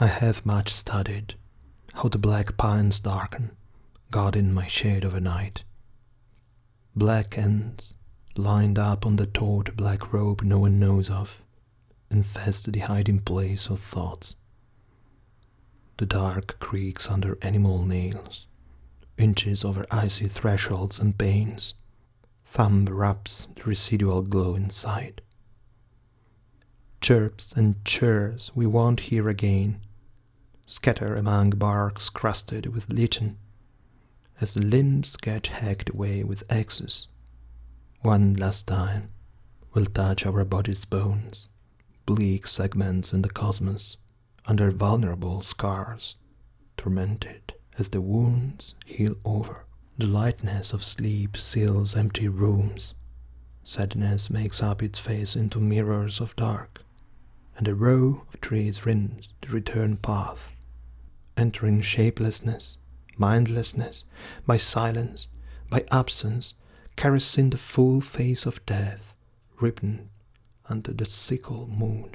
I have much studied how the black pines darken, guarding my shade overnight. Black ends, lined up on the taut black robe no one knows of, infest the hiding place of thoughts. The dark creaks under animal nails, inches over icy thresholds and panes. Thumb rubs the residual glow inside. Chirps and chirrs we won't hear again scatter among barks crusted with lichen, as limbs get hacked away with axes. One last time will touch our body's bones, bleak segments in the cosmos, under vulnerable scars, tormented as the wounds heal over. The lightness of sleep seals empty rooms. Sadness makes up its face into mirrors of dark, and a row of trees rims the return path entering shapelessness, mindlessness, by silence, by absence, caressing the full face of death, ribboned under the sickle moon.